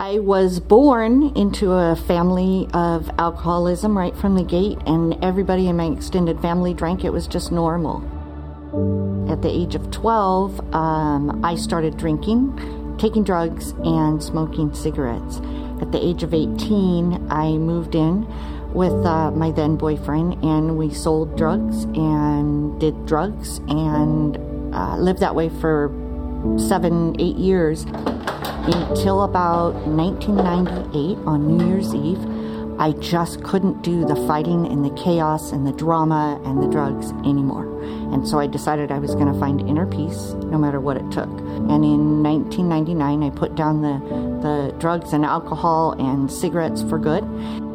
I was born into a family of alcoholism right from the gate, and everybody in my extended family drank. It was just normal. At the age of 12, um, I started drinking, taking drugs, and smoking cigarettes. At the age of 18, I moved in with uh, my then boyfriend, and we sold drugs and did drugs and uh, lived that way for seven, eight years until about 1998 on New Year's Eve. I just couldn't do the fighting and the chaos and the drama and the drugs anymore. And so I decided I was going to find inner peace no matter what it took. And in 1999, I put down the, the drugs and alcohol and cigarettes for good.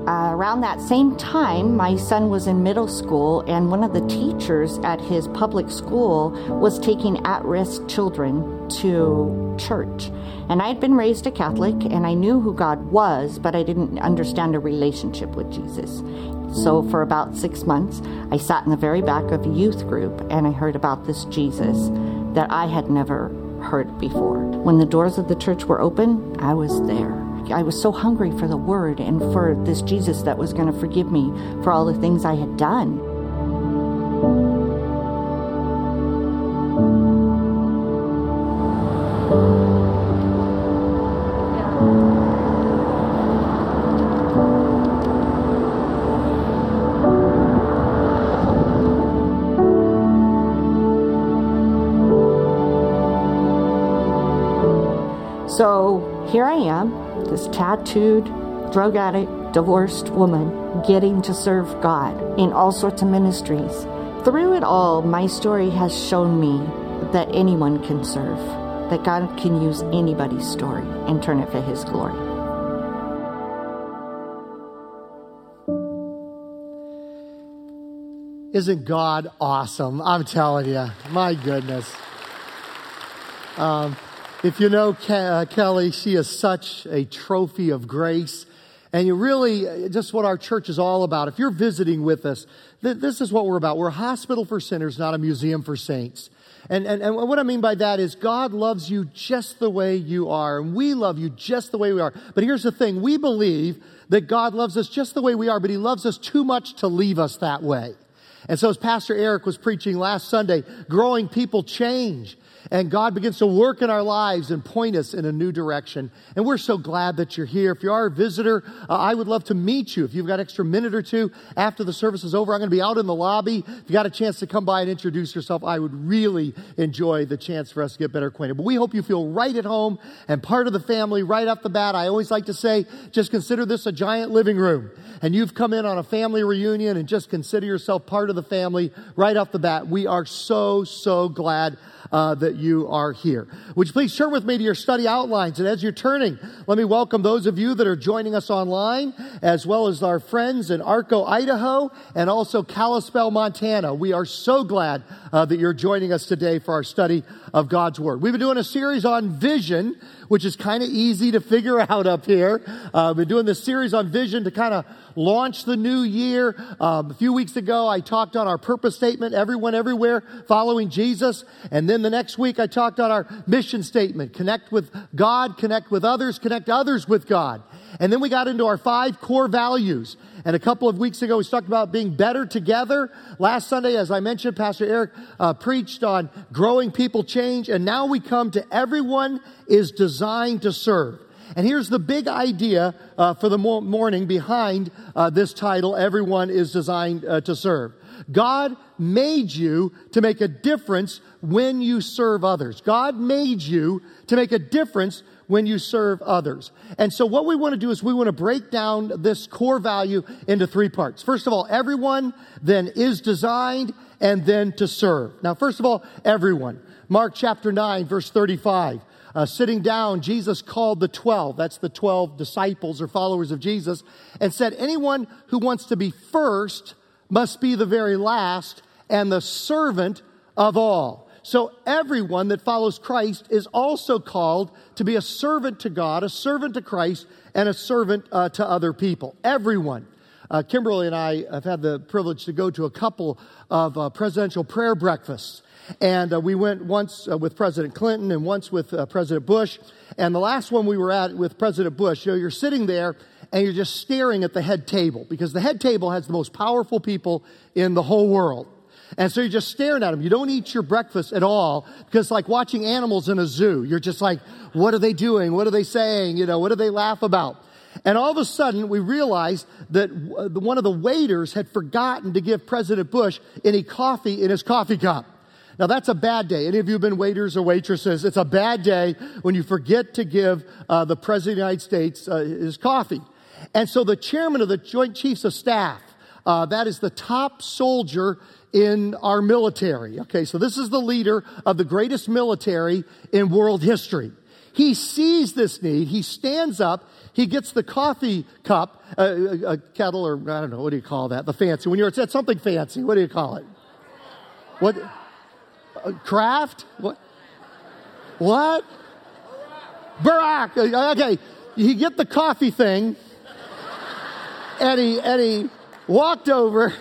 Uh, around that same time, my son was in middle school, and one of the teachers at his public school was taking at risk children to church. And I had been raised a Catholic, and I knew who God was, but I didn't understand a relationship with Jesus. So, for about six months, I sat in the very back of a youth group and I heard about this Jesus that I had never heard before. When the doors of the church were open, I was there. I was so hungry for the word and for this Jesus that was going to forgive me for all the things I had done. So here I am, this tattooed, drug addict, divorced woman, getting to serve God in all sorts of ministries. Through it all, my story has shown me that anyone can serve, that God can use anybody's story and turn it for His glory. Isn't God awesome? I'm telling you, my goodness. Um, if you know Ke- uh, Kelly, she is such a trophy of grace. And you really, uh, just what our church is all about. If you're visiting with us, th- this is what we're about. We're a hospital for sinners, not a museum for saints. And, and, and what I mean by that is God loves you just the way you are, and we love you just the way we are. But here's the thing we believe that God loves us just the way we are, but He loves us too much to leave us that way. And so, as Pastor Eric was preaching last Sunday, growing people change. And God begins to work in our lives and point us in a new direction. And we're so glad that you're here. If you are a visitor, uh, I would love to meet you. If you've got extra minute or two after the service is over, I'm going to be out in the lobby. If you got a chance to come by and introduce yourself, I would really enjoy the chance for us to get better acquainted. But we hope you feel right at home and part of the family right off the bat. I always like to say, just consider this a giant living room. And you've come in on a family reunion and just consider yourself part of the family right off the bat. We are so, so glad uh, that you are here. Would you please turn with me to your study outlines? And as you're turning, let me welcome those of you that are joining us online, as well as our friends in Arco, Idaho, and also Kalispell, Montana. We are so glad uh, that you're joining us today for our study of God's Word. We've been doing a series on vision, which is kind of easy to figure out up here. Uh, we've been doing this series on vision to kind of launch the new year. Um, a few weeks ago, I talked on our purpose statement, everyone everywhere following Jesus. And then the next week, I talked on our mission statement, connect with God, connect with others, connect others with God. And then we got into our five core values. And a couple of weeks ago, we talked about being better together. Last Sunday, as I mentioned, Pastor Eric uh, preached on growing people change. And now we come to everyone is designed to serve. And here's the big idea uh, for the morning behind uh, this title Everyone is Designed uh, to Serve. God made you to make a difference when you serve others. God made you to make a difference when you serve others. And so what we want to do is we want to break down this core value into three parts. First of all, everyone then is designed and then to serve. Now, first of all, everyone. Mark chapter 9, verse 35. Uh, sitting down, Jesus called the 12, that's the 12 disciples or followers of Jesus, and said, Anyone who wants to be first must be the very last and the servant of all. So everyone that follows Christ is also called to be a servant to God, a servant to Christ, and a servant uh, to other people. Everyone. Uh, Kimberly and I have had the privilege to go to a couple of uh, presidential prayer breakfasts. And uh, we went once uh, with President Clinton and once with uh, President Bush. And the last one we were at with President Bush, you know, you're sitting there and you're just staring at the head table because the head table has the most powerful people in the whole world. And so you're just staring at them. You don't eat your breakfast at all because like watching animals in a zoo. You're just like, what are they doing? What are they saying? You know, what do they laugh about? And all of a sudden, we realized that one of the waiters had forgotten to give President Bush any coffee in his coffee cup. Now that's a bad day. Any of you have been waiters or waitresses? It's a bad day when you forget to give uh, the President of the United States uh, his coffee. And so the chairman of the Joint Chiefs of Staff, uh, that is the top soldier in our military. Okay, so this is the leader of the greatest military in world history. He sees this need. He stands up. He gets the coffee cup, uh, a, uh, a kettle, or I don't know, what do you call that? The fancy. When you're at something fancy, what do you call it? What? Uh, craft? What? What? Barack. Okay, he get the coffee thing, and he and he walked over,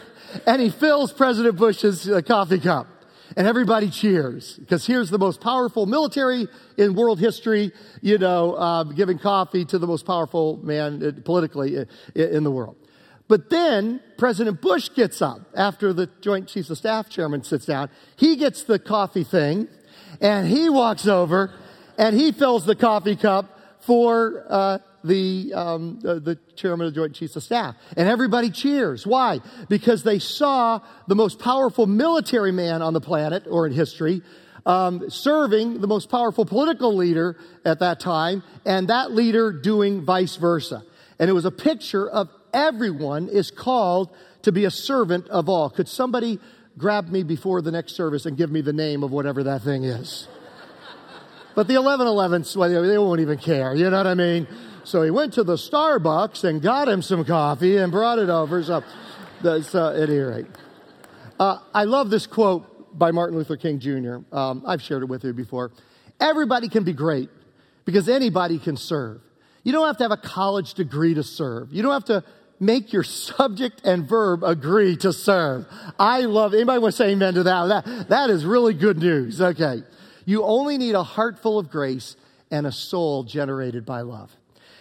and he fills President Bush's uh, coffee cup, and everybody cheers because here's the most powerful military in world history, you know, uh, giving coffee to the most powerful man uh, politically in, in the world. But then President Bush gets up after the Joint Chiefs of Staff chairman sits down. He gets the coffee thing and he walks over and he fills the coffee cup for uh, the, um, the, the chairman of the Joint Chiefs of Staff. And everybody cheers. Why? Because they saw the most powerful military man on the planet or in history um, serving the most powerful political leader at that time, and that leader doing vice versa. And it was a picture of everyone is called to be a servant of all. Could somebody grab me before the next service and give me the name of whatever that thing is? But the 1111s, well, they won't even care. You know what I mean? So he went to the Starbucks and got him some coffee and brought it over. So, so at any rate, uh, I love this quote by Martin Luther King Jr. Um, I've shared it with you before. Everybody can be great because anybody can serve. You don't have to have a college degree to serve. You don't have to make your subject and verb agree to serve. I love, anybody want to say amen to that? That, that is really good news. Okay. You only need a heart full of grace and a soul generated by love.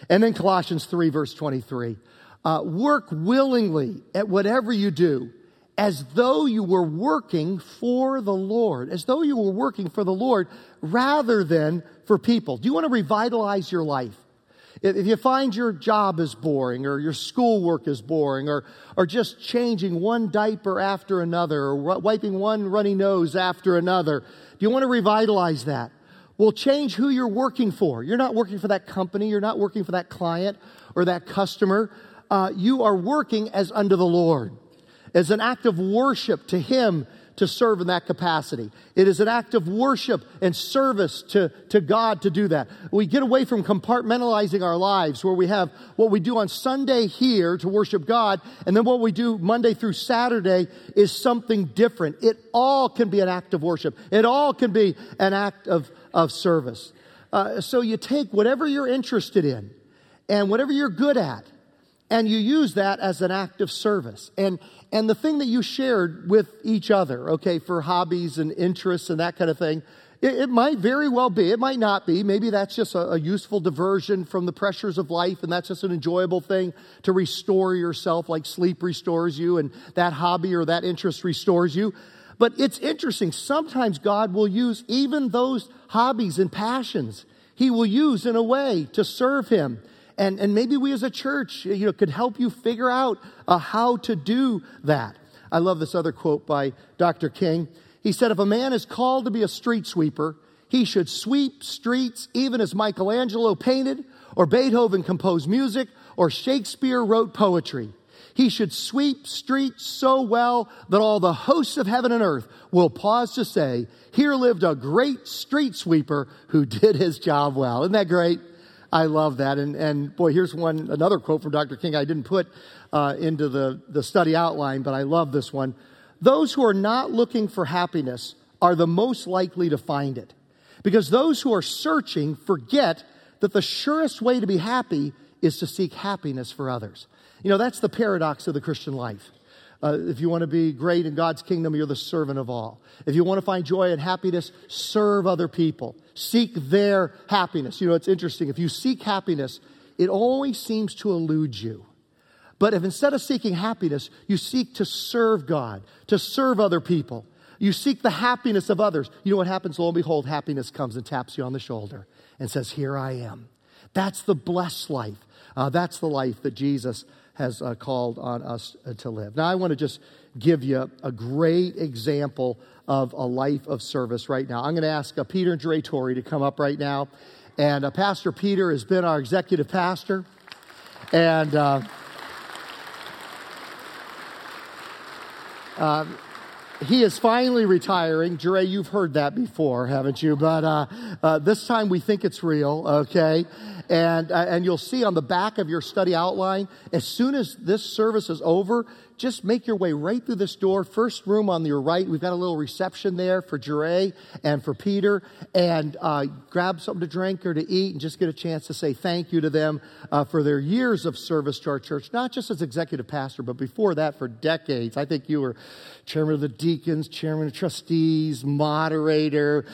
And then Colossians 3, verse 23. Uh, work willingly at whatever you do as though you were working for the Lord, as though you were working for the Lord rather than for people. Do you want to revitalize your life? If you find your job is boring or your schoolwork is boring or, or just changing one diaper after another or wiping one runny nose after another, do you want to revitalize that? Well, change who you're working for. You're not working for that company. You're not working for that client or that customer. Uh, you are working as under the Lord, as an act of worship to Him to serve in that capacity. It is an act of worship and service to, to God to do that. We get away from compartmentalizing our lives where we have what we do on Sunday here to worship God, and then what we do Monday through Saturday is something different. It all can be an act of worship, it all can be an act of, of service. Uh, so you take whatever you're interested in and whatever you're good at, and you use that as an act of service. And, and the thing that you shared with each other, okay, for hobbies and interests and that kind of thing, it, it might very well be, it might not be. Maybe that's just a, a useful diversion from the pressures of life, and that's just an enjoyable thing to restore yourself, like sleep restores you, and that hobby or that interest restores you. But it's interesting. Sometimes God will use even those hobbies and passions, He will use in a way to serve Him and, and maybe we as a church, you know, could help you figure out uh, how to do that. I love this other quote by Dr. King. He said, if a man is called to be a street sweeper, he should sweep streets even as Michelangelo painted, or Beethoven composed music, or Shakespeare wrote poetry. He should sweep streets so well that all the hosts of heaven and earth will pause to say, Here lived a great street sweeper who did his job well. Isn't that great? I love that. And, and boy, here's one, another quote from Dr. King I didn't put uh, into the, the study outline, but I love this one. Those who are not looking for happiness are the most likely to find it. Because those who are searching forget that the surest way to be happy is to seek happiness for others. You know, that's the paradox of the Christian life. Uh, if you want to be great in God's kingdom, you're the servant of all. If you want to find joy and happiness, serve other people. Seek their happiness. You know, it's interesting. If you seek happiness, it always seems to elude you. But if instead of seeking happiness, you seek to serve God, to serve other people, you seek the happiness of others, you know what happens? Lo and behold, happiness comes and taps you on the shoulder and says, Here I am. That's the blessed life. Uh, that's the life that Jesus has uh, called on us uh, to live. Now, I want to just give you a great example of a life of service right now. I'm going to ask uh, Peter and Dre Torrey to come up right now. And uh, Pastor Peter has been our executive pastor. And uh, uh, he is finally retiring. Jure, you've heard that before, haven't you? But uh, uh, this time we think it's real, okay? And, uh, and you'll see on the back of your study outline, as soon as this service is over, just make your way right through this door. First room on your right. We've got a little reception there for Jure and for Peter. And uh, grab something to drink or to eat and just get a chance to say thank you to them uh, for their years of service to our church, not just as executive pastor, but before that for decades. I think you were chairman of the deacons, chairman of trustees, moderator,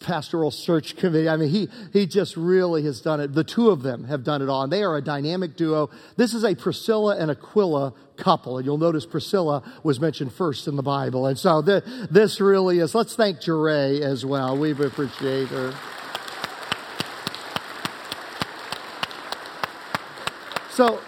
pastoral search committee. I mean, he, he just really has done it. The two of them have done it all. And they are a dynamic duo. This is a Priscilla and Aquila couple. And you'll notice Priscilla was mentioned first in the Bible. And so th- this really is, let's thank Jure as well. We appreciate her. So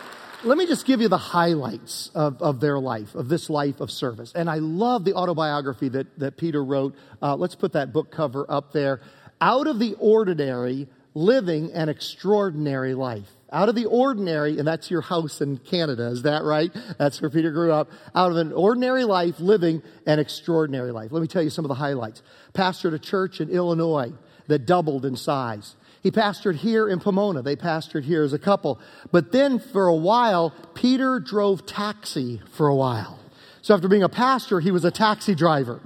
let me just give you the highlights of, of their life, of this life of service. And I love the autobiography that, that Peter wrote. Uh, let's put that book cover up there. Out of the ordinary, living an extraordinary life out of the ordinary, and that's your house in Canada, is that right? That's where Peter grew up. Out of an ordinary life, living an extraordinary life. Let me tell you some of the highlights. Pastored a church in Illinois that doubled in size. He pastored here in Pomona. They pastored here as a couple. But then for a while, Peter drove taxi for a while. So after being a pastor, he was a taxi driver.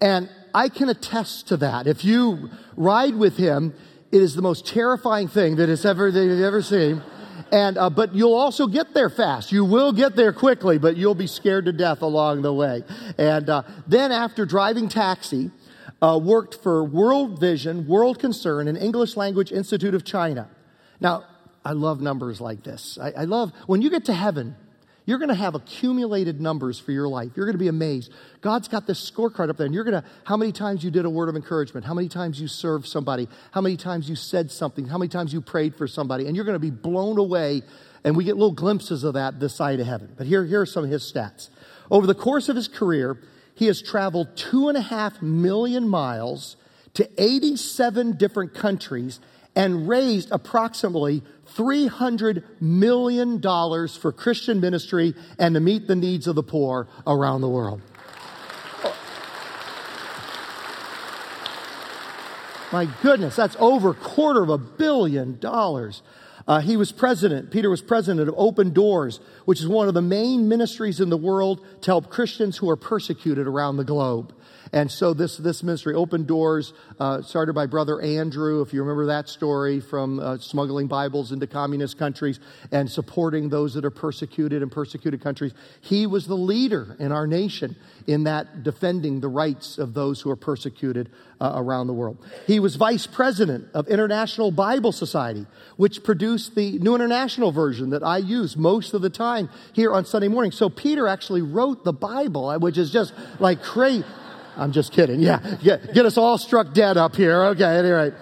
And I can attest to that. If you ride with him, it is the most terrifying thing that has ever that you've ever seen. And uh, but you'll also get there fast. You will get there quickly, but you'll be scared to death along the way. And uh, then after driving taxi, uh, worked for World Vision, World Concern, and English Language Institute of China. Now, I love numbers like this. I, I love when you get to heaven. You're going to have accumulated numbers for your life. You're going to be amazed. God's got this scorecard up there, and you're going to, how many times you did a word of encouragement, how many times you served somebody, how many times you said something, how many times you prayed for somebody, and you're going to be blown away. And we get little glimpses of that this side of heaven. But here, here are some of his stats. Over the course of his career, he has traveled two and a half million miles to 87 different countries and raised approximately $300 million for Christian ministry and to meet the needs of the poor around the world. My goodness, that's over a quarter of a billion dollars. Uh, he was president, Peter was president of Open Doors, which is one of the main ministries in the world to help Christians who are persecuted around the globe. And so this, this ministry, Open Doors, uh, started by Brother Andrew, if you remember that story from uh, smuggling Bibles into communist countries and supporting those that are persecuted in persecuted countries. He was the leader in our nation in that defending the rights of those who are persecuted uh, around the world. He was vice president of International Bible Society, which produced the New International Version that I use most of the time here on Sunday morning. So Peter actually wrote the Bible, which is just like crazy. I'm just kidding. Yeah, get, get us all struck dead up here. Okay, anyway.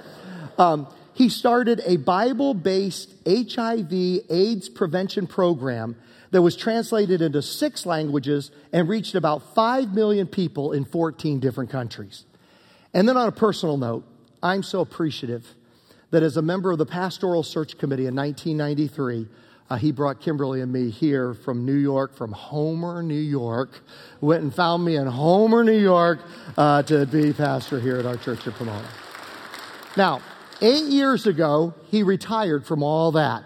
Um, he started a Bible based HIV AIDS prevention program that was translated into six languages and reached about 5 million people in 14 different countries. And then, on a personal note, I'm so appreciative that as a member of the Pastoral Search Committee in 1993, uh, he brought Kimberly and me here from New York, from Homer, New York. Went and found me in Homer, New York, uh, to be pastor here at our church in Pomona. Now, eight years ago, he retired from all that.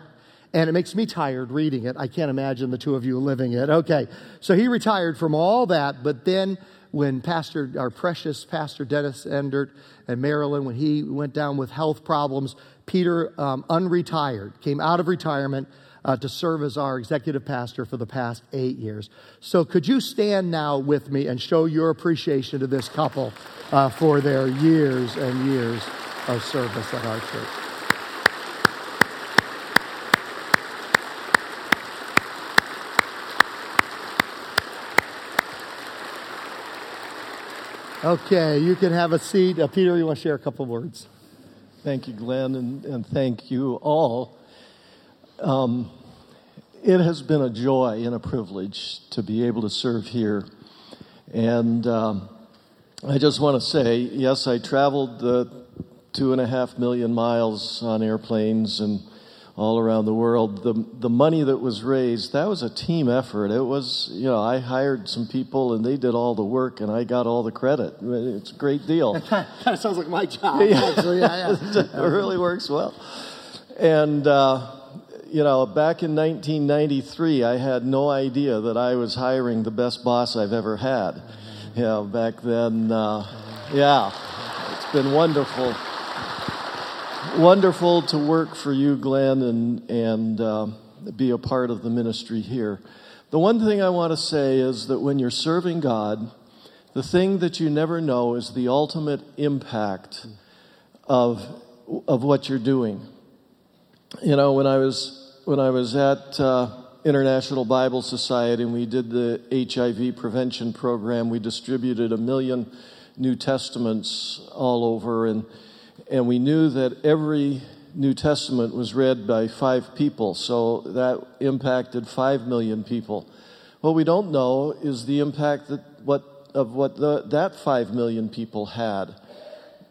And it makes me tired reading it. I can't imagine the two of you living it. Okay. So he retired from all that, but then when Pastor, our precious Pastor Dennis Endert and Marilyn, when he went down with health problems, Peter, um, unretired, came out of retirement uh, to serve as our executive pastor for the past eight years. So, could you stand now with me and show your appreciation to this couple uh, for their years and years of service at our church? Okay, you can have a seat. Uh, Peter, you want to share a couple words? Thank you, Glenn, and, and thank you all. Um, it has been a joy and a privilege to be able to serve here. And um, I just want to say yes, I traveled the two and a half million miles on airplanes and all around the world. The, the money that was raised, that was a team effort. It was, you know, I hired some people and they did all the work and I got all the credit. It's a great deal. That sounds like my job. Yeah, actually. yeah, yeah. it really works well. And, uh, you know, back in 1993, I had no idea that I was hiring the best boss I've ever had. You know, back then, uh, yeah, it's been wonderful wonderful to work for you, Glenn, and, and uh, be a part of the ministry here. The one thing I want to say is that when you're serving God, the thing that you never know is the ultimate impact of, of what you're doing. You know, when I was, when I was at uh, International Bible Society and we did the HIV prevention program, we distributed a million New Testaments all over, and and we knew that every New Testament was read by five people, so that impacted five million people. What we don't know is the impact that what, of what the, that five million people had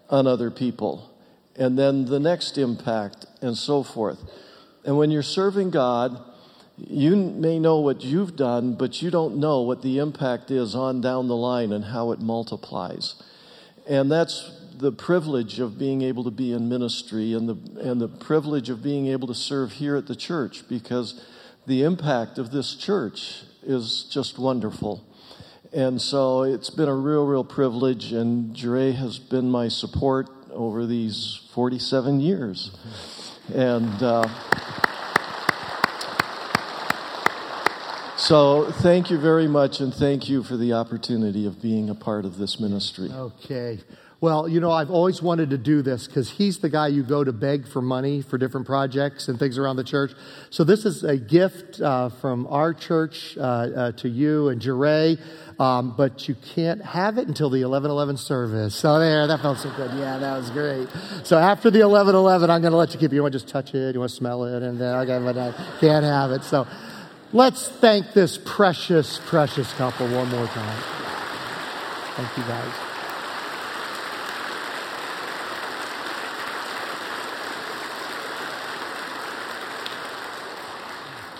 on other people, and then the next impact, and so forth. And when you're serving God, you may know what you've done, but you don't know what the impact is on down the line and how it multiplies. And that's the privilege of being able to be in ministry and the, and the privilege of being able to serve here at the church because the impact of this church is just wonderful. And so it's been a real, real privilege, and Jure has been my support over these 47 years. And uh, so thank you very much, and thank you for the opportunity of being a part of this ministry. Okay. Well, you know, I've always wanted to do this because he's the guy you go to beg for money for different projects and things around the church. So this is a gift uh, from our church uh, uh, to you and Jure, um, but you can't have it until the 1111 service. So there, that felt so good. Yeah, that was great. So after the 1111, I'm going to let you keep it. You want to just touch it, you want to smell it, and then okay, but I can't have it. So let's thank this precious, precious couple one more time. Thank you guys.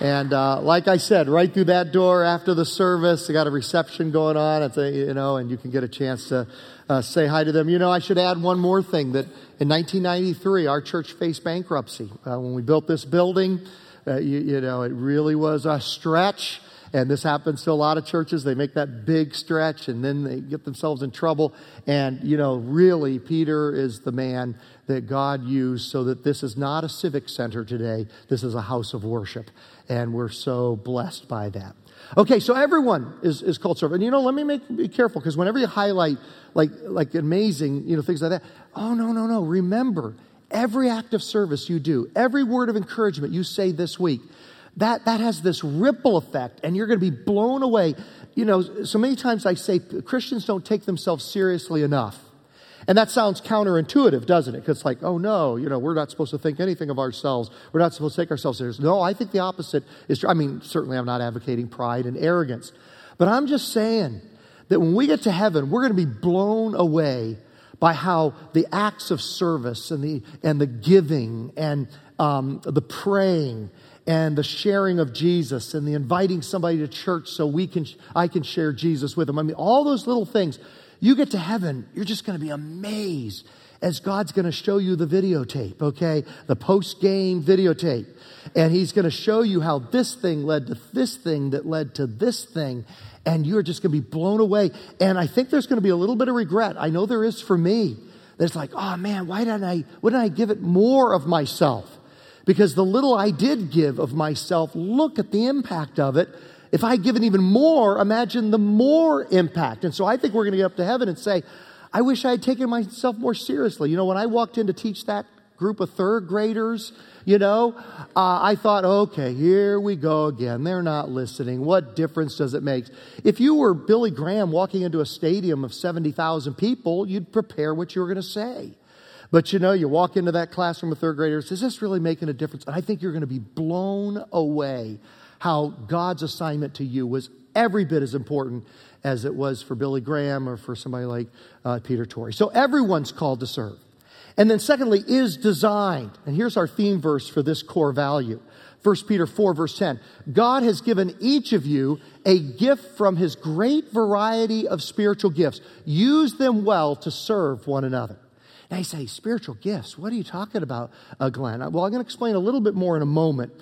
And uh, like I said, right through that door after the service, they got a reception going on. It's you know, and you can get a chance to uh, say hi to them. You know, I should add one more thing that in 1993, our church faced bankruptcy. Uh, when we built this building, uh, you, you know, it really was a stretch. And this happens to a lot of churches. They make that big stretch and then they get themselves in trouble. And, you know, really, Peter is the man that God used so that this is not a civic center today. This is a house of worship. And we're so blessed by that. Okay, so everyone is, is called servant. And you know, let me make be careful because whenever you highlight like like amazing, you know, things like that, oh no, no, no. Remember, every act of service you do, every word of encouragement you say this week, that, that has this ripple effect, and you're going to be blown away. You know, so many times I say Christians don't take themselves seriously enough. And that sounds counterintuitive, doesn't it? Because it's like, oh no, you know, we're not supposed to think anything of ourselves. We're not supposed to take ourselves seriously. No, I think the opposite is true. I mean, certainly I'm not advocating pride and arrogance. But I'm just saying that when we get to heaven, we're going to be blown away by how the acts of service and the, and the giving and um, the praying and the sharing of Jesus and the inviting somebody to church so we can I can share Jesus with them. I mean all those little things. You get to heaven, you're just going to be amazed as God's going to show you the videotape, okay? The post-game videotape. And he's going to show you how this thing led to this thing that led to this thing and you're just going to be blown away. And I think there's going to be a little bit of regret. I know there is for me That it's like, oh man, why didn't I, why didn't I give it more of myself? Because the little I did give of myself, look at the impact of it. If I had given even more, imagine the more impact. And so I think we're going to get up to heaven and say, I wish I had taken myself more seriously. You know, when I walked in to teach that group of third graders, you know, uh, I thought, okay, here we go again. They're not listening. What difference does it make? If you were Billy Graham walking into a stadium of 70,000 people, you'd prepare what you were going to say. But you know, you walk into that classroom of third graders, is this really making a difference? And I think you're going to be blown away how God's assignment to you was every bit as important as it was for Billy Graham or for somebody like uh, Peter Torrey. So everyone's called to serve. And then, secondly, is designed. And here's our theme verse for this core value 1 Peter 4, verse 10. God has given each of you a gift from his great variety of spiritual gifts. Use them well to serve one another. Now you say, spiritual gifts, what are you talking about, uh, Glenn? Well, I'm going to explain a little bit more in a moment.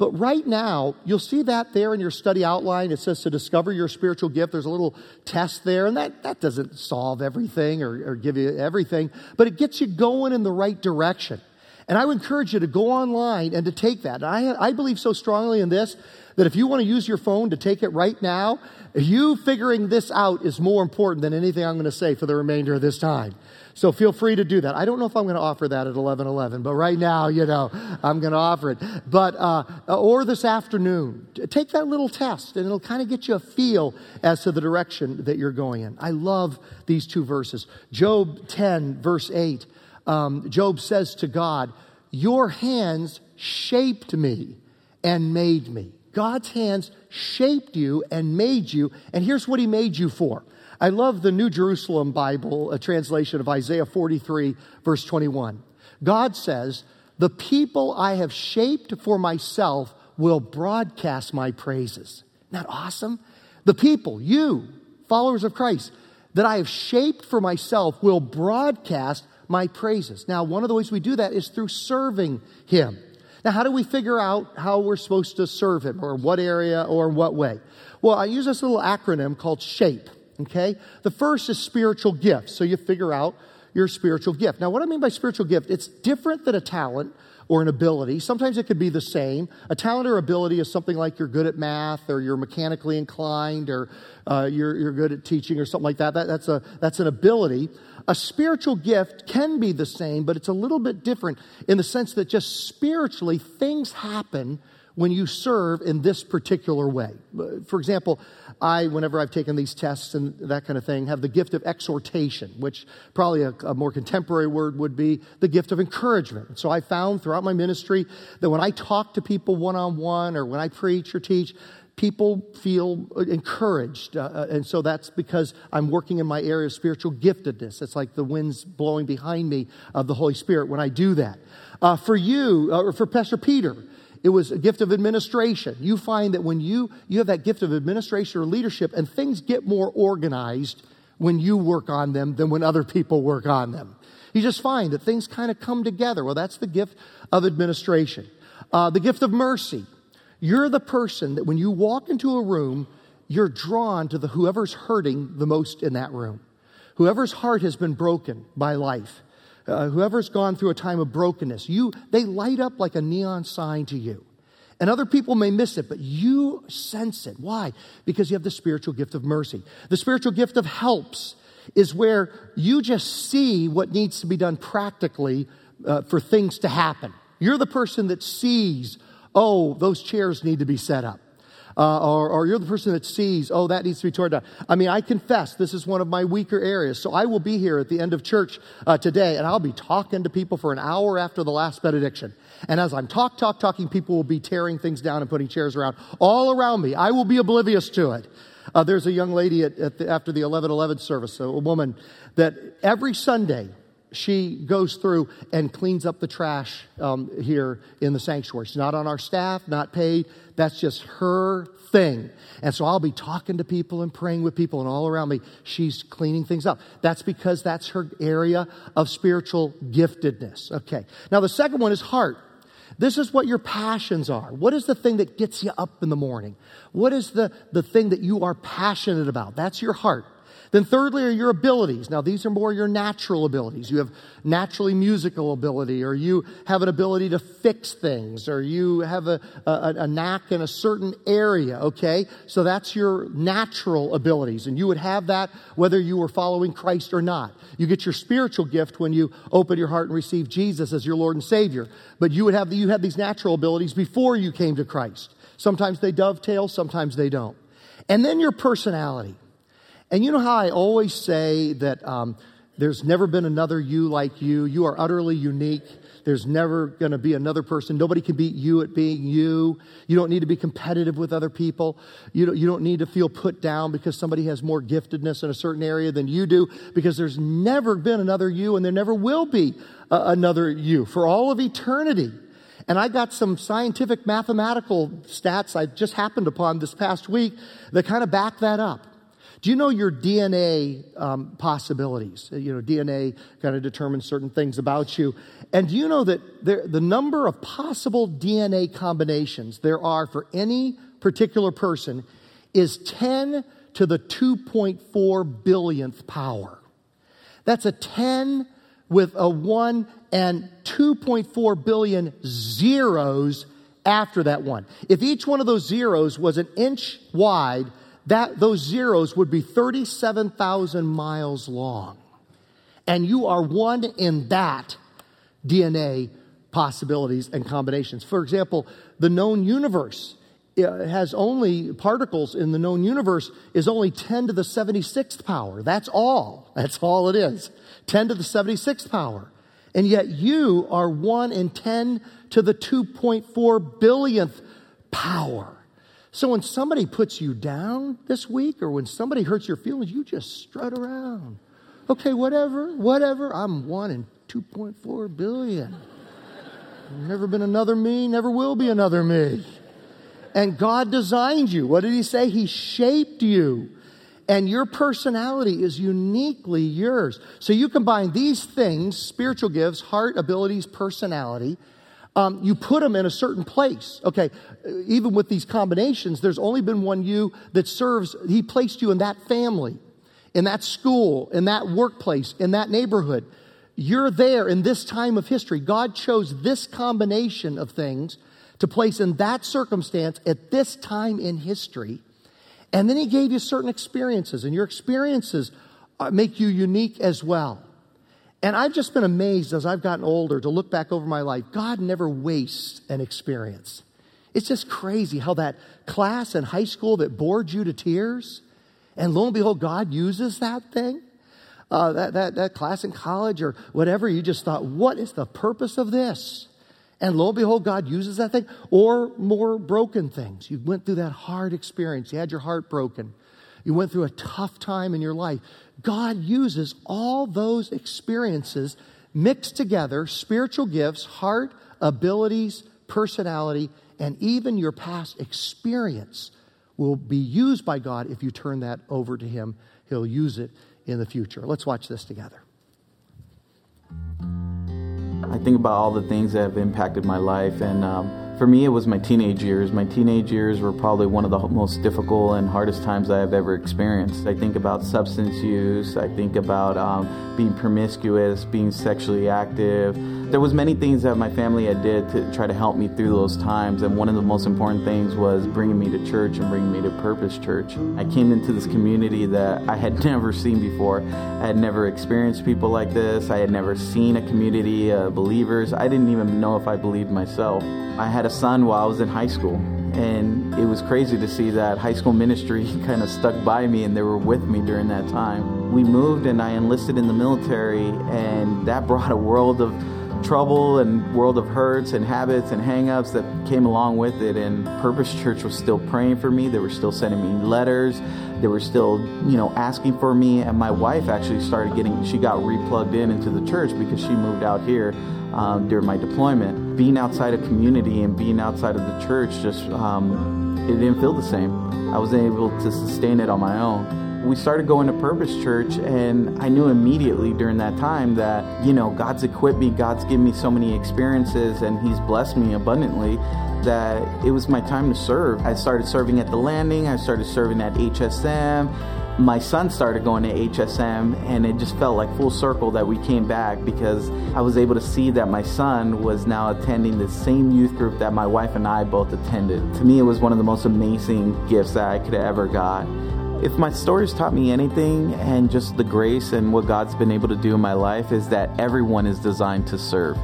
But right now, you'll see that there in your study outline. It says to discover your spiritual gift. There's a little test there, and that, that doesn't solve everything or, or give you everything, but it gets you going in the right direction. And I would encourage you to go online and to take that. I, I believe so strongly in this that if you want to use your phone to take it right now, you figuring this out is more important than anything I'm going to say for the remainder of this time. So feel free to do that. I don't know if I'm going to offer that at 11:11, but right now, you know, I'm going to offer it. But uh, or this afternoon, take that little test, and it'll kind of get you a feel as to the direction that you're going in. I love these two verses. Job 10, verse 8. Um, Job says to God, "Your hands shaped me and made me." God's hands shaped you and made you, and here's what He made you for. I love the New Jerusalem Bible, a translation of Isaiah 43, verse 21. God says, The people I have shaped for myself will broadcast my praises. Isn't that awesome? The people, you, followers of Christ, that I have shaped for myself will broadcast my praises. Now, one of the ways we do that is through serving Him. Now, how do we figure out how we're supposed to serve Him or what area or what way? Well, I use this little acronym called SHAPE. Okay? The first is spiritual gifts. So you figure out your spiritual gift. Now, what I mean by spiritual gift, it's different than a talent or an ability. Sometimes it could be the same. A talent or ability is something like you're good at math or you're mechanically inclined or uh, you're, you're good at teaching or something like that. that. That's, a, that's an ability. A spiritual gift can be the same, but it's a little bit different in the sense that just spiritually things happen when you serve in this particular way. For example, I, whenever I've taken these tests and that kind of thing, have the gift of exhortation, which probably a, a more contemporary word would be the gift of encouragement. So I found throughout my ministry that when I talk to people one on one or when I preach or teach, people feel encouraged. Uh, uh, and so that's because I'm working in my area of spiritual giftedness. It's like the wind's blowing behind me of the Holy Spirit when I do that. Uh, for you, uh, or for Pastor Peter, it was a gift of administration. You find that when you, you have that gift of administration or leadership and things get more organized when you work on them than when other people work on them. You just find that things kind of come together. Well, that's the gift of administration. Uh, the gift of mercy. You're the person that when you walk into a room, you're drawn to the whoever's hurting the most in that room. Whoever's heart has been broken by life uh, whoever's gone through a time of brokenness, you, they light up like a neon sign to you. And other people may miss it, but you sense it. Why? Because you have the spiritual gift of mercy. The spiritual gift of helps is where you just see what needs to be done practically uh, for things to happen. You're the person that sees, oh, those chairs need to be set up uh, or, or you're the person that sees, oh, that needs to be torn down. I mean, I confess this is one of my weaker areas. So I will be here at the end of church uh, today, and I'll be talking to people for an hour after the last benediction. And as I'm talk, talk, talking, people will be tearing things down and putting chairs around all around me. I will be oblivious to it. Uh, there's a young lady at, at the, after the 1111 service, a, a woman that every Sunday she goes through and cleans up the trash um, here in the sanctuary. She's not on our staff, not paid. That's just her thing. And so I'll be talking to people and praying with people, and all around me, she's cleaning things up. That's because that's her area of spiritual giftedness. Okay. Now, the second one is heart. This is what your passions are. What is the thing that gets you up in the morning? What is the, the thing that you are passionate about? That's your heart. Then, thirdly, are your abilities. Now, these are more your natural abilities. You have naturally musical ability, or you have an ability to fix things, or you have a, a, a, knack in a certain area, okay? So that's your natural abilities. And you would have that whether you were following Christ or not. You get your spiritual gift when you open your heart and receive Jesus as your Lord and Savior. But you would have, you have these natural abilities before you came to Christ. Sometimes they dovetail, sometimes they don't. And then your personality. And you know how I always say that um, there's never been another you like you. You are utterly unique. There's never going to be another person. Nobody can beat you at being you. You don't need to be competitive with other people. You don't, you don't need to feel put down because somebody has more giftedness in a certain area than you do because there's never been another you and there never will be uh, another you for all of eternity. And I got some scientific mathematical stats I just happened upon this past week that kind of back that up. Do you know your DNA um, possibilities? Uh, you know, DNA kind of determines certain things about you. And do you know that there, the number of possible DNA combinations there are for any particular person is 10 to the 2.4 billionth power? That's a 10 with a 1 and 2.4 billion zeros after that one. If each one of those zeros was an inch wide, that, those zeros would be 37,000 miles long. And you are one in that DNA possibilities and combinations. For example, the known universe uh, has only particles in the known universe is only 10 to the 76th power. That's all. That's all it is. 10 to the 76th power. And yet you are 1 in 10 to the 2.4 billionth power. So when somebody puts you down this week or when somebody hurts your feelings, you just strut around. Okay, whatever, whatever. I'm one in 2.4 billion. Never been another me, never will be another me. And God designed you. What did He say? He shaped you. And your personality is uniquely yours. So you combine these things spiritual gifts, heart, abilities, personality um, you put them in a certain place. Okay, even with these combinations, there's only been one you that serves, he placed you in that family, in that school, in that workplace, in that neighborhood. You're there in this time of history. God chose this combination of things to place in that circumstance at this time in history. And then he gave you certain experiences, and your experiences uh, make you unique as well. And I've just been amazed as I've gotten older to look back over my life. God never wastes an experience. It's just crazy how that class in high school that bored you to tears, and lo and behold, God uses that thing. Uh, that, that, that class in college or whatever, you just thought, what is the purpose of this? And lo and behold, God uses that thing. Or more broken things. You went through that hard experience. You had your heart broken. You went through a tough time in your life. God uses all those experiences mixed together spiritual gifts, heart, abilities, personality, and even your past experience will be used by God if you turn that over to Him. He'll use it in the future. Let's watch this together. I think about all the things that have impacted my life, and um, for me, it was my teenage years. My teenage years were probably one of the most difficult and hardest times I have ever experienced. I think about substance use. I think about um, being promiscuous, being sexually active. There was many things that my family had did to try to help me through those times, and one of the most important things was bringing me to church and bringing me to Purpose Church. I came into this community that I had never seen before. I had never experienced people like this. I had never seen a community of believers. I didn't even know if I believed myself. I had a son while I was in high school, and it was crazy to see that high school ministry kind of stuck by me and they were with me during that time. We moved and I enlisted in the military, and that brought a world of trouble and world of hurts and habits and hangups that came along with it. And purpose church was still praying for me. They were still sending me letters. They were still you know asking for me. And my wife actually started getting she got replugged in into the church because she moved out here um, during my deployment. Being outside of community and being outside of the church just um, it didn't feel the same. I wasn't able to sustain it on my own we started going to Purpose Church, and I knew immediately during that time that, you know, God's equipped me, God's given me so many experiences, and He's blessed me abundantly that it was my time to serve. I started serving at the landing, I started serving at HSM, my son started going to HSM, and it just felt like full circle that we came back because I was able to see that my son was now attending the same youth group that my wife and I both attended. To me, it was one of the most amazing gifts that I could have ever got. If my story's taught me anything, and just the grace and what God's been able to do in my life, is that everyone is designed to serve.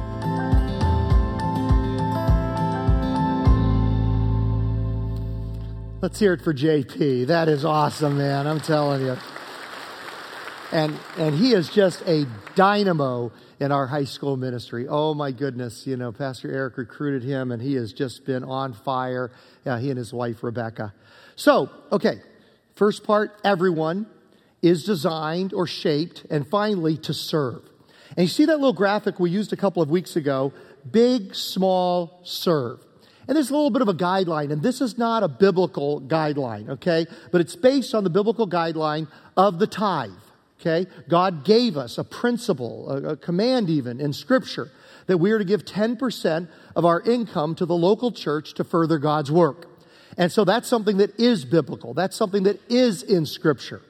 Let's hear it for JP. That is awesome, man. I'm telling you. And, and he is just a dynamo in our high school ministry. Oh my goodness. You know, Pastor Eric recruited him and he has just been on fire. Yeah, he and his wife, Rebecca. So, okay. First part, everyone is designed or shaped and finally to serve. And you see that little graphic we used a couple of weeks ago? Big, small, serve. And there's a little bit of a guideline, and this is not a biblical guideline, okay? But it's based on the biblical guideline of the tithe, okay? God gave us a principle, a, a command even in Scripture, that we are to give 10% of our income to the local church to further God's work. And so that's something that is biblical. That's something that is in Scripture.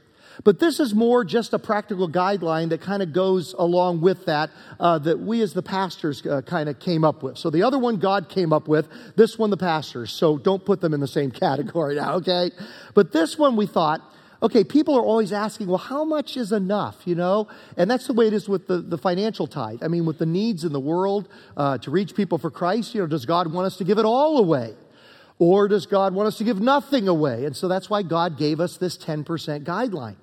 But this is more just a practical guideline that kind of goes along with that, uh, that we as the pastors uh, kind of came up with. So the other one God came up with, this one the pastors. So don't put them in the same category now, okay? But this one we thought, okay, people are always asking, well, how much is enough, you know? And that's the way it is with the, the financial tithe. I mean, with the needs in the world uh, to reach people for Christ, you know, does God want us to give it all away? Or does God want us to give nothing away? And so that's why God gave us this 10% guideline.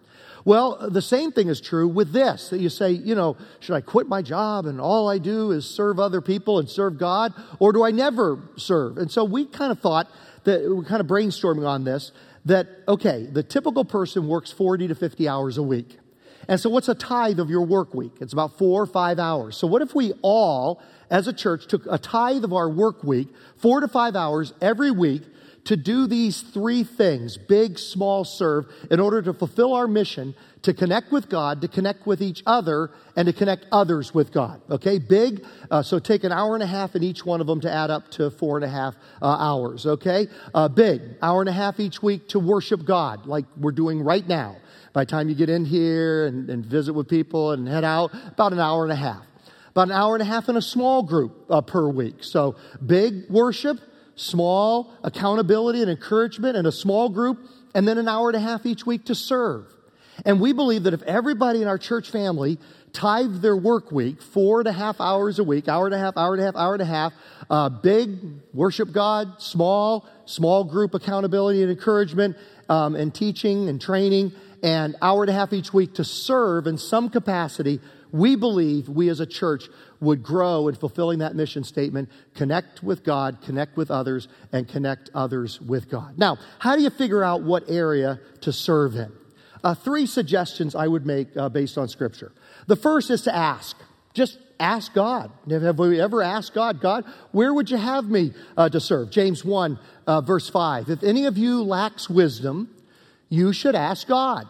Well, the same thing is true with this that you say, you know, should I quit my job and all I do is serve other people and serve God, or do I never serve? And so we kind of thought that we're kind of brainstorming on this that, okay, the typical person works 40 to 50 hours a week. And so, what's a tithe of your work week? It's about four or five hours. So, what if we all, as a church, took a tithe of our work week, four to five hours every week, to do these three things big, small, serve in order to fulfill our mission to connect with God, to connect with each other, and to connect others with God. Okay, big. Uh, so take an hour and a half in each one of them to add up to four and a half uh, hours. Okay, uh, big. Hour and a half each week to worship God, like we're doing right now. By the time you get in here and, and visit with people and head out, about an hour and a half. About an hour and a half in a small group uh, per week. So big worship small accountability and encouragement in a small group, and then an hour and a half each week to serve. And we believe that if everybody in our church family tithe their work week, four and a half hours a week, hour and a half, hour and a half, hour and a half, uh, big worship God, small, small group accountability and encouragement, um, and teaching and training, and hour and a half each week to serve in some capacity, we believe we as a church would grow in fulfilling that mission statement connect with God, connect with others, and connect others with God. Now, how do you figure out what area to serve in? Uh, three suggestions I would make uh, based on Scripture. The first is to ask. Just ask God. Have we ever asked God, God, where would you have me uh, to serve? James 1, uh, verse 5. If any of you lacks wisdom, you should ask God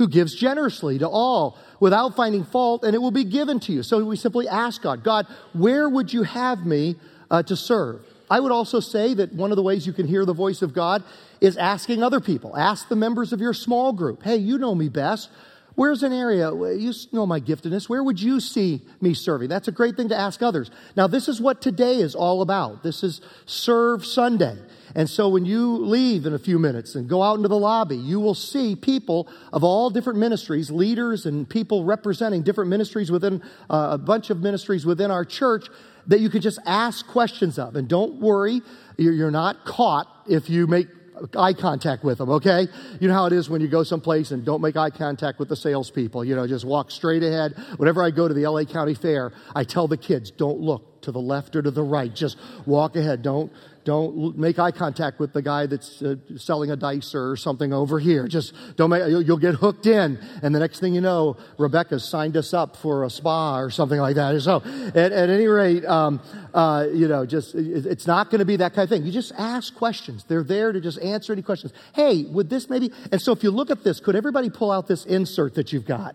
who gives generously to all without finding fault, and it will be given to you. So we simply ask God, God, where would you have me uh, to serve? I would also say that one of the ways you can hear the voice of God is asking other people. Ask the members of your small group, hey, you know me best. Where's an area, you know my giftedness, where would you see me serving? That's a great thing to ask others. Now, this is what today is all about. This is Serve Sunday. And so when you leave in a few minutes and go out into the lobby, you will see people of all different ministries, leaders and people representing different ministries within uh, a bunch of ministries within our church that you can just ask questions of. And don't worry, you're not caught if you make eye contact with them, okay? You know how it is when you go someplace and don't make eye contact with the salespeople. You know, just walk straight ahead. Whenever I go to the LA County Fair, I tell the kids, don't look to the left or to the right. Just walk ahead. Don't don't make eye contact with the guy that's uh, selling a dice or something over here. Just don't make, you'll, you'll, get hooked in. And the next thing you know, Rebecca's signed us up for a spa or something like that. So at, at any rate, um, uh, you know, just, it, it's not going to be that kind of thing. You just ask questions. They're there to just answer any questions. Hey, would this maybe, and so if you look at this, could everybody pull out this insert that you've got?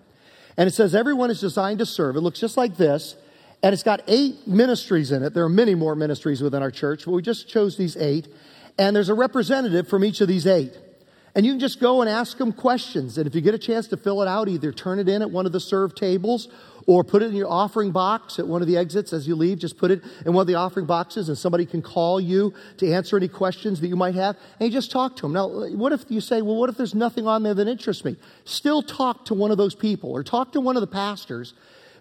And it says everyone is designed to serve. It looks just like this. And it's got eight ministries in it. There are many more ministries within our church, but we just chose these eight. And there's a representative from each of these eight. And you can just go and ask them questions. And if you get a chance to fill it out, either turn it in at one of the serve tables or put it in your offering box at one of the exits as you leave. Just put it in one of the offering boxes and somebody can call you to answer any questions that you might have. And you just talk to them. Now, what if you say, well, what if there's nothing on there that interests me? Still talk to one of those people or talk to one of the pastors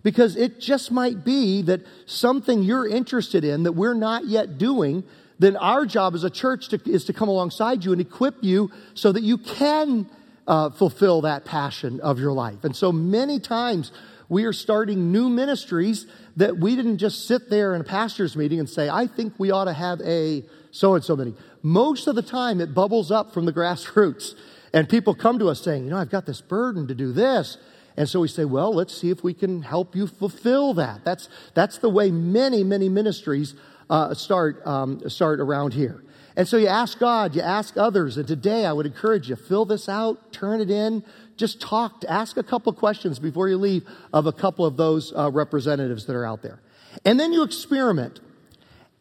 because it just might be that something you're interested in that we're not yet doing then our job as a church to, is to come alongside you and equip you so that you can uh, fulfill that passion of your life. And so many times we are starting new ministries that we didn't just sit there in a pastor's meeting and say, I think we ought to have a so and so many. Most of the time it bubbles up from the grassroots. And people come to us saying, you know, I've got this burden to do this. And so we say, well, let's see if we can help you fulfill that. That's, that's the way many, many ministries uh, start, um, start around here. And so you ask God, you ask others, and today I would encourage you, fill this out, turn it in, just talk, ask a couple questions before you leave of a couple of those uh, representatives that are out there. And then you experiment.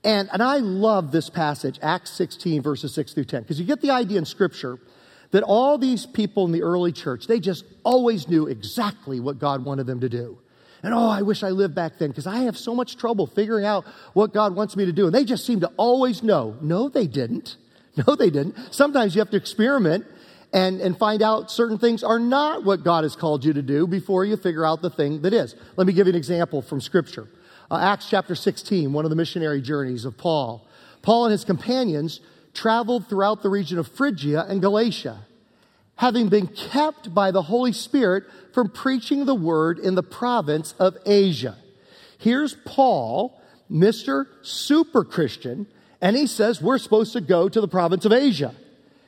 And, and I love this passage, Acts 16, verses 6 through 10, because you get the idea in Scripture that all these people in the early church, they just always knew exactly what God wanted them to do. And oh, I wish I lived back then because I have so much trouble figuring out what God wants me to do. And they just seem to always know. No, they didn't. No, they didn't. Sometimes you have to experiment and, and find out certain things are not what God has called you to do before you figure out the thing that is. Let me give you an example from Scripture. Uh, Acts chapter 16, one of the missionary journeys of Paul. Paul and his companions traveled throughout the region of Phrygia and Galatia having been kept by the Holy Spirit from preaching the word in the province of Asia. Here's Paul, Mr. Super Christian, and he says, We're supposed to go to the province of Asia.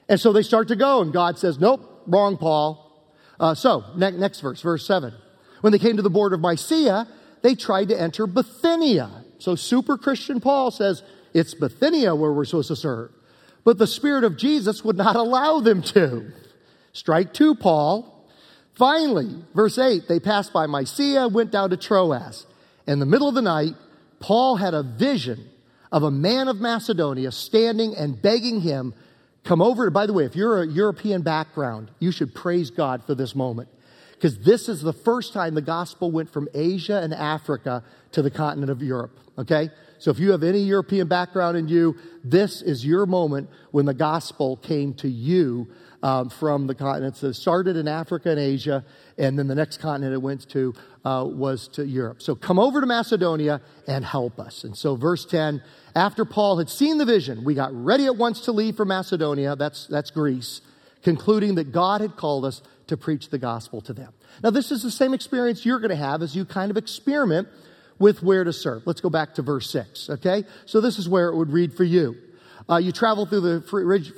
And so they start to go, and God says, Nope, wrong, Paul. Uh, so, ne- next verse, verse 7. When they came to the border of Mysia, they tried to enter Bithynia. So, super Christian Paul says, It's Bithynia where we're supposed to serve. But the Spirit of Jesus would not allow them to. Strike two, Paul. Finally, verse 8, they passed by Mysia, went down to Troas. In the middle of the night, Paul had a vision of a man of Macedonia standing and begging him, come over. By the way, if you're a European background, you should praise God for this moment. Because this is the first time the gospel went from Asia and Africa to the continent of Europe. Okay? So if you have any European background in you, this is your moment when the gospel came to you um, from the continents. It started in Africa and Asia, and then the next continent it went to uh, was to Europe. So come over to Macedonia and help us. And so, verse 10 after Paul had seen the vision, we got ready at once to leave for Macedonia, that's, that's Greece, concluding that God had called us to preach the gospel to them. Now, this is the same experience you're going to have as you kind of experiment with where to serve. Let's go back to verse 6, okay? So, this is where it would read for you. Uh, you travel through the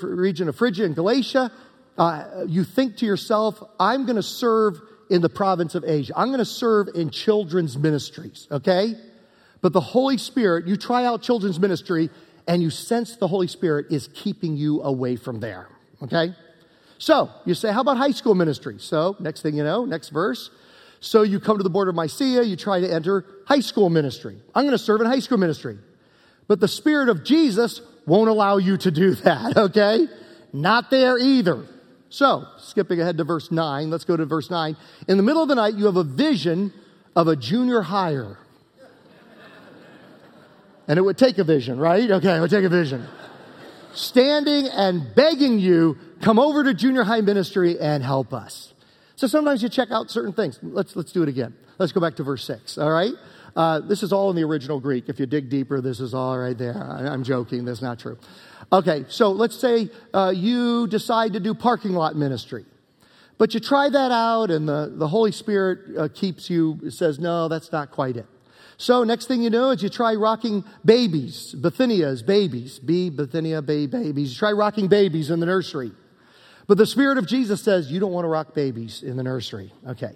region of Phrygia and Galatia uh, you think to yourself, I'm going to serve in the province of Asia. I'm going to serve in children's ministries, okay? But the Holy Spirit, you try out children's ministry and you sense the Holy Spirit is keeping you away from there, okay? So you say, how about high school ministry? So next thing you know, next verse. So you come to the border of Mysia, you try to enter high school ministry. I'm going to serve in high school ministry. But the Spirit of Jesus won't allow you to do that, okay? Not there either. So, skipping ahead to verse 9, let's go to verse 9. In the middle of the night, you have a vision of a junior hire. And it would take a vision, right? Okay, it would take a vision. Standing and begging you, come over to junior high ministry and help us. So sometimes you check out certain things. Let's, let's do it again. Let's go back to verse 6, all right? Uh, this is all in the original Greek. If you dig deeper, this is all right there. I, I'm joking, that's not true. Okay, so let's say uh, you decide to do parking lot ministry. But you try that out, and the, the Holy Spirit uh, keeps you, says, no, that's not quite it. So, next thing you know is you try rocking babies, Bithynia's babies, B, Bithynia, baby, babies. You try rocking babies in the nursery. But the Spirit of Jesus says, you don't want to rock babies in the nursery. Okay.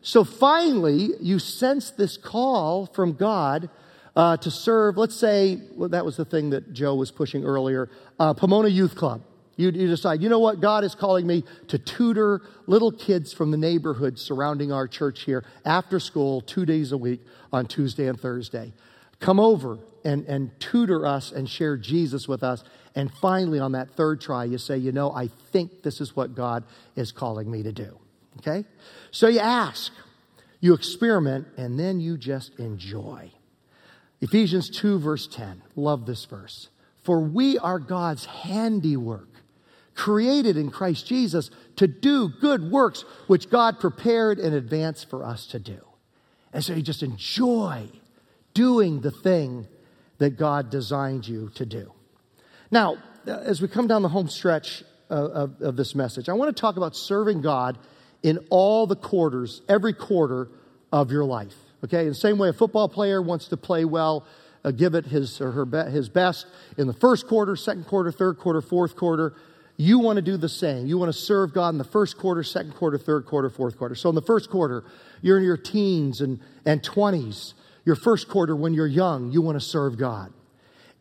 So finally, you sense this call from God uh, to serve, let's say, well, that was the thing that Joe was pushing earlier, uh, Pomona Youth Club. You, you, decide, you know what, God is calling me to tutor little kids from the neighborhood surrounding our church here after school, two days a week on Tuesday and Thursday. Come over and, and tutor us and share Jesus with us And finally, on that third try, you say, You know, I think this is what God is calling me to do. Okay? So you ask, you experiment, and then you just enjoy. Ephesians 2, verse 10. Love this verse. For we are God's handiwork, created in Christ Jesus to do good works which God prepared in advance for us to do. And so you just enjoy doing the thing that God designed you to do. Now, as we come down the home stretch of, of, of this message, I want to talk about serving God in all the quarters, every quarter of your life. Okay, in the same way a football player wants to play well, uh, give it his or her be- his best in the first quarter, second quarter, third quarter, fourth quarter. You want to do the same. You want to serve God in the first quarter, second quarter, third quarter, fourth quarter. So in the first quarter, you're in your teens and, and 20s. Your first quarter, when you're young, you want to serve God.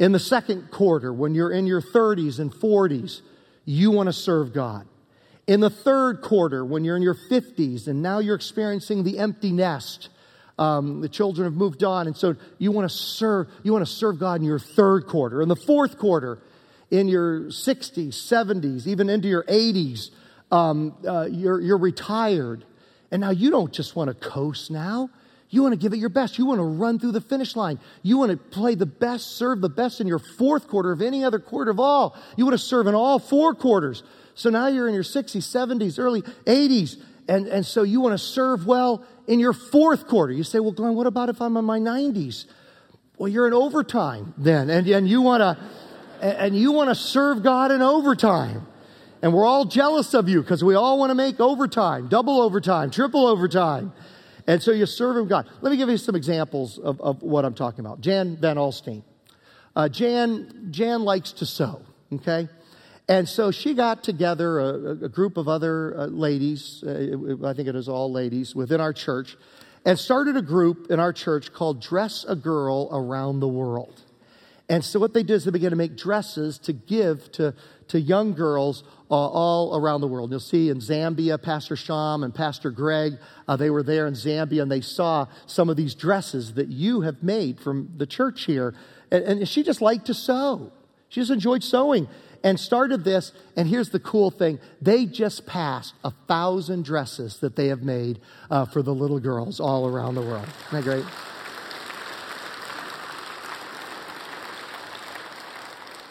In the second quarter, when you're in your 30s and 40s, you want to serve God. In the third quarter, when you're in your 50s and now you're experiencing the empty nest, um, the children have moved on, and so you want to serve. You want to serve God in your third quarter. In the fourth quarter, in your 60s, 70s, even into your 80s, um, uh, you're, you're retired, and now you don't just want to coast. Now you want to give it your best. You want to run through the finish line. You want to play the best, serve the best in your fourth quarter of any other quarter of all. You want to serve in all four quarters. So now you're in your 60s, 70s, early 80s, and, and so you want to serve well in your fourth quarter. You say, well, Glenn, what about if I'm in my 90s? Well, you're in overtime then, and, and you want to and you want to serve God in overtime. And we're all jealous of you because we all want to make overtime, double overtime, triple overtime. And so you serve Him God. Let me give you some examples of, of what I'm talking about. Jan Van Alstine. Uh, Jan, Jan likes to sew, okay? And so she got together a, a group of other uh, ladies, uh, I think it is all ladies, within our church, and started a group in our church called Dress a Girl Around the World. And so what they did is they began to make dresses to give to, to young girls uh, all around the world. You'll see in Zambia, Pastor Sham and Pastor Greg, uh, they were there in Zambia and they saw some of these dresses that you have made from the church here. And, and she just liked to sew. She just enjoyed sewing and started this. And here's the cool thing they just passed a thousand dresses that they have made uh, for the little girls all around the world. Isn't that great?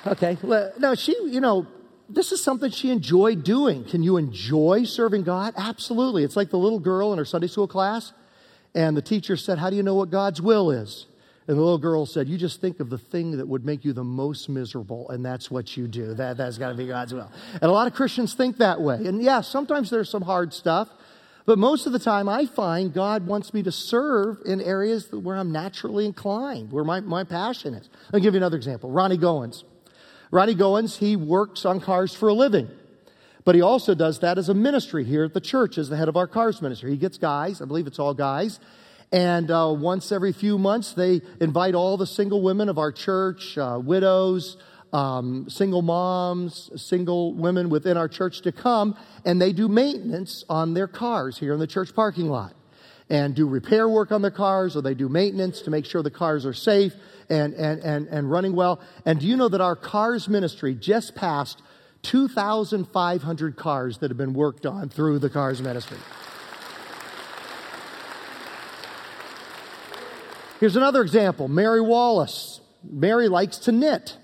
Okay. No, she, you know, this is something she enjoyed doing. Can you enjoy serving God? Absolutely. It's like the little girl in her Sunday school class, and the teacher said, How do you know what God's will is? And the little girl said, You just think of the thing that would make you the most miserable, and that's what you do. That, that's got to be God's will. And a lot of Christians think that way. And yeah, sometimes there's some hard stuff, but most of the time I find God wants me to serve in areas where I'm naturally inclined, where my, my passion is. I'll give you another example Ronnie Goins. Ronnie Goins, he works on cars for a living. But he also does that as a ministry here at the church as the head of our cars ministry. He gets guys, I believe it's all guys, and uh, once every few months, they invite all the single women of our church, uh, widows, um, single moms, single women within our church to come, and they do maintenance on their cars here in the church parking lot and do repair work on their cars or they do maintenance to make sure the cars are safe and, and, and, and running well. And do you know that our cars ministry just passed 2,500 cars that have been worked on through the cars ministry? Here's another example Mary Wallace. Mary likes to knit.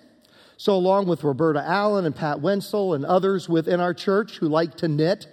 So, along with Roberta Allen and Pat Wenzel and others within our church who like to knit,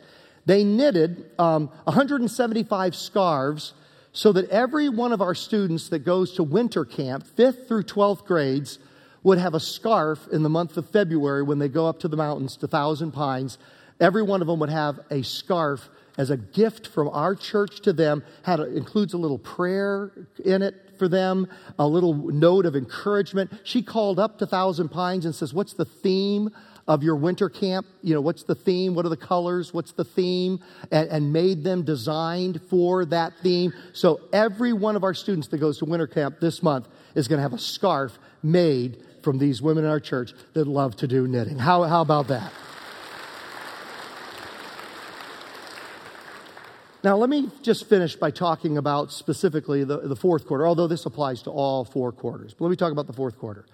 they knitted um, 175 scarves so that every one of our students that goes to winter camp, 5th through 12th grades, would have a scarf in the month of February when they go up to the mountains to Thousand Pines. Every one of them would have a scarf as a gift from our church to them. Had a, includes a little prayer in it for them, a little note of encouragement. She called up to Thousand Pines and says, "What's the theme of your winter camp? You know, what's the theme? What are the colors? What's the theme?" And, and made them designed for that theme. So every one of our students that goes to winter camp this month is going to have a scarf made from these women in our church that love to do knitting. How, how about that? Now, let me just finish by talking about specifically the, the fourth quarter, although this applies to all four quarters. But let me talk about the fourth quarter.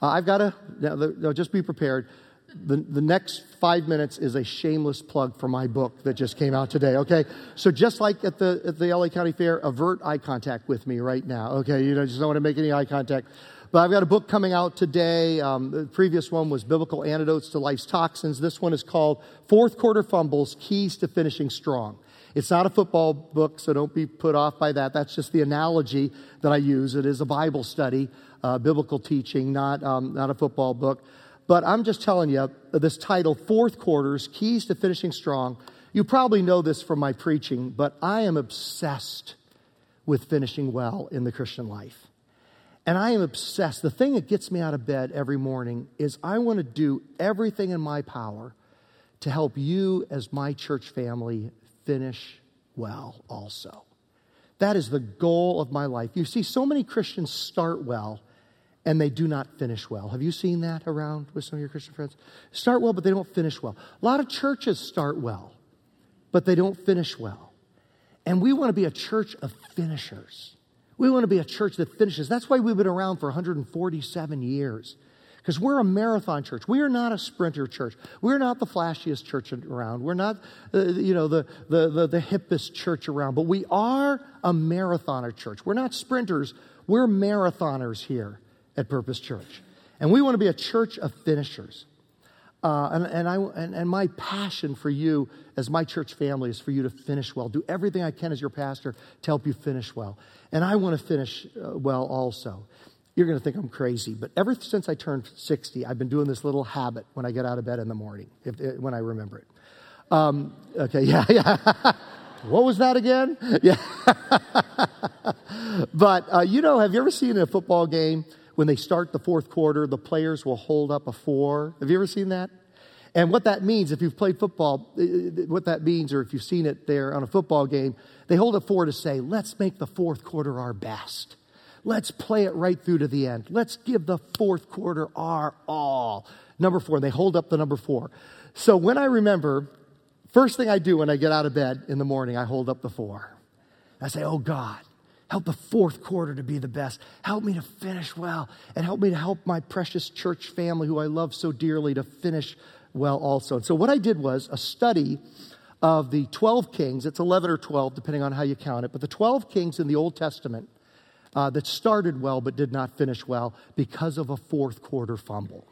Uh, I've got to, now just be prepared. The, the next five minutes is a shameless plug for my book that just came out today, okay? So just like at the, at the LA County Fair, avert eye contact with me right now, okay? You know, just don't want to make any eye contact. But I've got a book coming out today. Um, the previous one was Biblical Antidotes to Life's Toxins. This one is called Fourth Quarter Fumbles Keys to Finishing Strong. It's not a football book, so don't be put off by that. That's just the analogy that I use. It is a Bible study, uh, biblical teaching, not, um, not a football book. But I'm just telling you, this title, Fourth Quarters Keys to Finishing Strong, you probably know this from my preaching, but I am obsessed with finishing well in the Christian life. And I am obsessed. The thing that gets me out of bed every morning is I want to do everything in my power to help you as my church family finish well also. That is the goal of my life. You see, so many Christians start well and they do not finish well. Have you seen that around with some of your Christian friends? Start well, but they don't finish well. A lot of churches start well, but they don't finish well. And we want to be a church of finishers. We want to be a church that finishes. That's why we've been around for 147 years because we're a marathon church. We are not a sprinter church. We're not the flashiest church around. We're not, uh, you know, the, the, the, the hippest church around, but we are a marathoner church. We're not sprinters. We're marathoners here at Purpose Church. And we want to be a church of finishers. Uh, and, and, I, and, and my passion for you as my church family is for you to finish well. Do everything I can as your pastor to help you finish well. And I want to finish uh, well also you're going to think I'm crazy, but ever since I turned 60, I've been doing this little habit when I get out of bed in the morning, if, eh, when I remember it. Um, okay, yeah, yeah. what was that again? Yeah. but, uh, you know, have you ever seen a football game when they start the fourth quarter, the players will hold up a four? Have you ever seen that? And what that means, if you've played football, eh, eh, what that means, or if you've seen it there on a football game, they hold up four to say, let's make the fourth quarter our best. Let's play it right through to the end. Let's give the fourth quarter our all. Number four, they hold up the number four. So when I remember, first thing I do when I get out of bed in the morning, I hold up the four. I say, Oh God, help the fourth quarter to be the best. Help me to finish well, and help me to help my precious church family who I love so dearly to finish well also. And so what I did was a study of the 12 kings. It's 11 or 12, depending on how you count it, but the 12 kings in the Old Testament uh, that started well but did not finish well because of a fourth quarter fumble.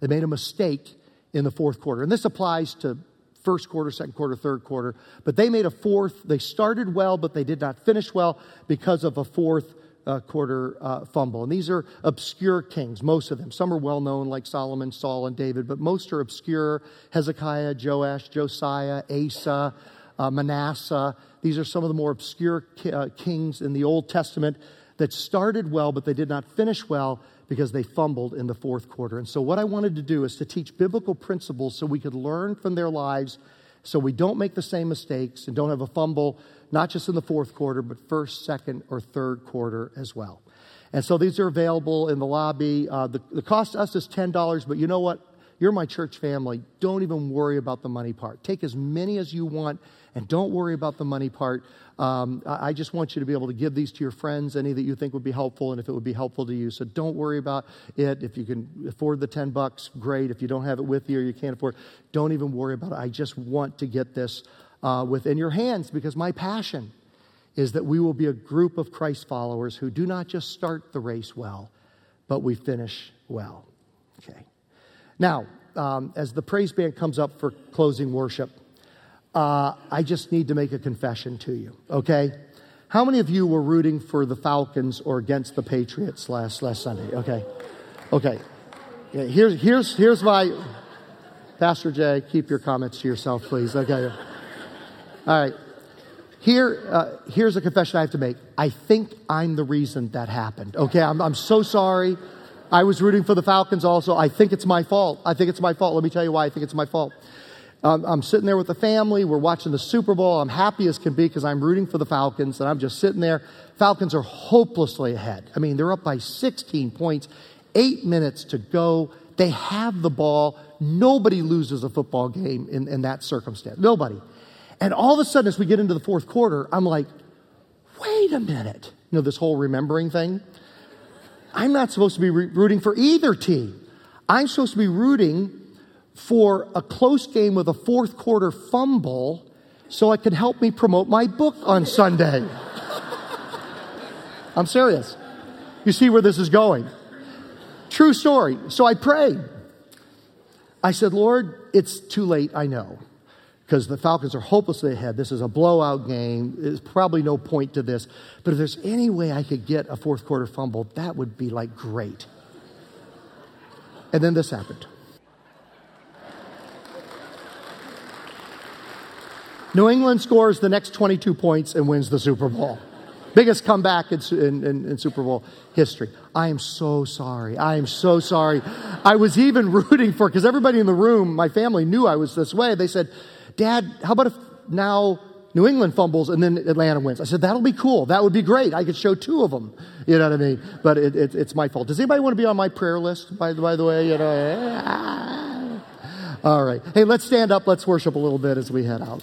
They made a mistake in the fourth quarter. And this applies to first quarter, second quarter, third quarter. But they made a fourth. They started well, but they did not finish well because of a fourth uh, quarter uh, fumble. And these are obscure kings, most of them. Some are well known, like Solomon, Saul, and David, but most are obscure Hezekiah, Joash, Josiah, Asa, uh, Manasseh. These are some of the more obscure ki- uh, kings in the Old Testament that started well, but they did not finish well because they fumbled in the fourth quarter. And so, what I wanted to do is to teach biblical principles so we could learn from their lives so we don't make the same mistakes and don't have a fumble, not just in the fourth quarter, but first, second, or third quarter as well. And so, these are available in the lobby. Uh, the, the cost to us is $10, but you know what? You're my church family. Don't even worry about the money part. Take as many as you want and don't worry about the money part. Um, I just want you to be able to give these to your friends, any that you think would be helpful, and if it would be helpful to you. So don't worry about it. If you can afford the 10 bucks, great. If you don't have it with you or you can't afford it, don't even worry about it. I just want to get this uh, within your hands because my passion is that we will be a group of Christ followers who do not just start the race well, but we finish well. Okay. Now, um, as the praise band comes up for closing worship, uh, I just need to make a confession to you, okay? How many of you were rooting for the Falcons or against the Patriots last, last Sunday? Okay. Okay. Yeah, here's, here's, here's my, Pastor Jay, keep your comments to yourself, please. Okay. All right. Here, uh, here's a confession I have to make. I think I'm the reason that happened. Okay, I'm, I'm so sorry. I was rooting for the Falcons also. I think it's my fault. I think it's my fault. Let me tell you why I think it's my fault. I'm sitting there with the family. We're watching the Super Bowl. I'm happy as can be because I'm rooting for the Falcons, and I'm just sitting there. Falcons are hopelessly ahead. I mean, they're up by 16 points, eight minutes to go. They have the ball. Nobody loses a football game in, in that circumstance. Nobody. And all of a sudden, as we get into the fourth quarter, I'm like, wait a minute. You know, this whole remembering thing. I'm not supposed to be rooting for either team. I'm supposed to be rooting for a close game with a fourth quarter fumble so it could help me promote my book on Sunday. I'm serious. You see where this is going. True story. So I prayed. I said, Lord, it's too late, I know, because the Falcons are hopelessly ahead. This is a blowout game. There's probably no point to this. But if there's any way I could get a fourth quarter fumble, that would be like great. And then this happened. New England scores the next 22 points and wins the Super Bowl. Biggest comeback in, in, in, Super Bowl history. I am so sorry. I am so sorry. I was even rooting for, because everybody in the room, my family knew I was this way. They said, Dad, how about if now New England fumbles and then Atlanta wins? I said, that'll be cool. That would be great. I could show two of them. You know what I mean? But it, it, it's my fault. Does anybody want to be on my prayer list, by, by the way? You know, eh? All right. Hey, let's stand up. Let's worship a little bit as we head out.